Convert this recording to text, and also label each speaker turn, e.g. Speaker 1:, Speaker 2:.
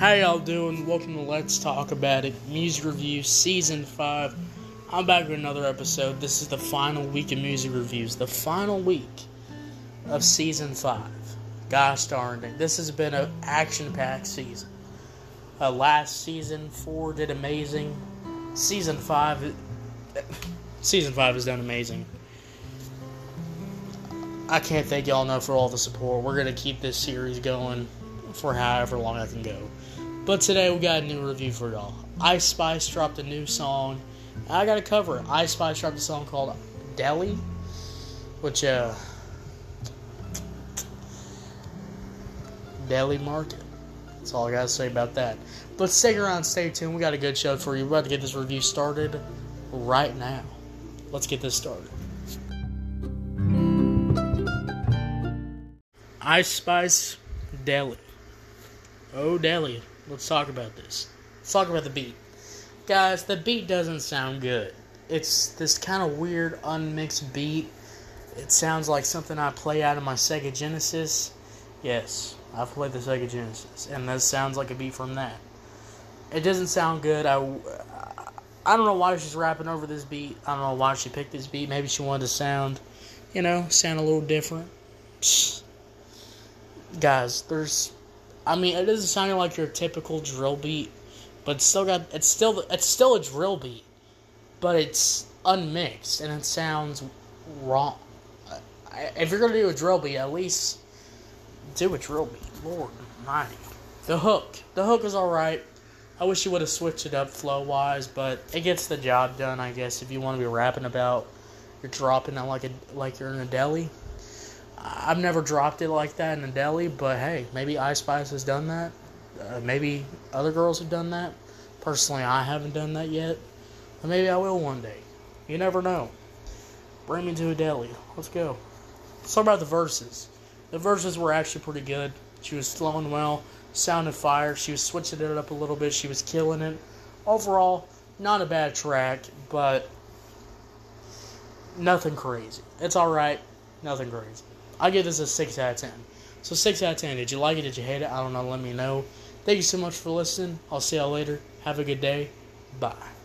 Speaker 1: How y'all doing? Welcome to Let's Talk About It Music Review Season 5. I'm back with another episode. This is the final week of music reviews, the final week of Season 5. Gosh darn it. This has been an action packed season. Uh, last season, 4 did amazing. Season 5. Season 5 has done amazing. I can't thank y'all enough for all the support. We're going to keep this series going for however long I can go. But today we got a new review for y'all. Ice Spice dropped a new song. I got to cover. Ice Spice dropped a song called Deli, which, uh, Deli Market. That's all I got to say about that. But stick around, stay tuned. We got a good show for you. We're about to get this review started right now. Let's get this started. Ice Spice Deli. Oh, Deli. Let's talk about this. Let's talk about the beat. Guys, the beat doesn't sound good. It's this kind of weird, unmixed beat. It sounds like something I play out of my Sega Genesis. Yes, I've played the Sega Genesis, and this sounds like a beat from that. It doesn't sound good. I, I don't know why she's rapping over this beat. I don't know why she picked this beat. Maybe she wanted to sound, you know, sound a little different. Psst guys, there's, I mean, it doesn't sound like your typical drill beat, but it's still got, it's still, it's still a drill beat, but it's unmixed and it sounds wrong. If you're gonna do a drill beat, at least do a drill beat. Lord mighty. The hook, the hook is all right. I wish you would have switched it up flow wise, but it gets the job done. I guess if you want to be rapping about, you're dropping it like a like you're in a deli. I've never dropped it like that in a deli, but hey, maybe Ice Spice has done that. Uh, maybe other girls have done that. Personally, I haven't done that yet. But maybe I will one day. You never know. Bring me to a deli. Let's go. Let's talk about the verses. The verses were actually pretty good. She was flowing well, sounded fire. She was switching it up a little bit. She was killing it. Overall, not a bad track, but nothing crazy. It's alright. Nothing crazy. I give this a 6 out of 10. So 6 out of 10. Did you like it? Did you hate it? I don't know. Let me know. Thank you so much for listening. I'll see y'all later. Have a good day. Bye.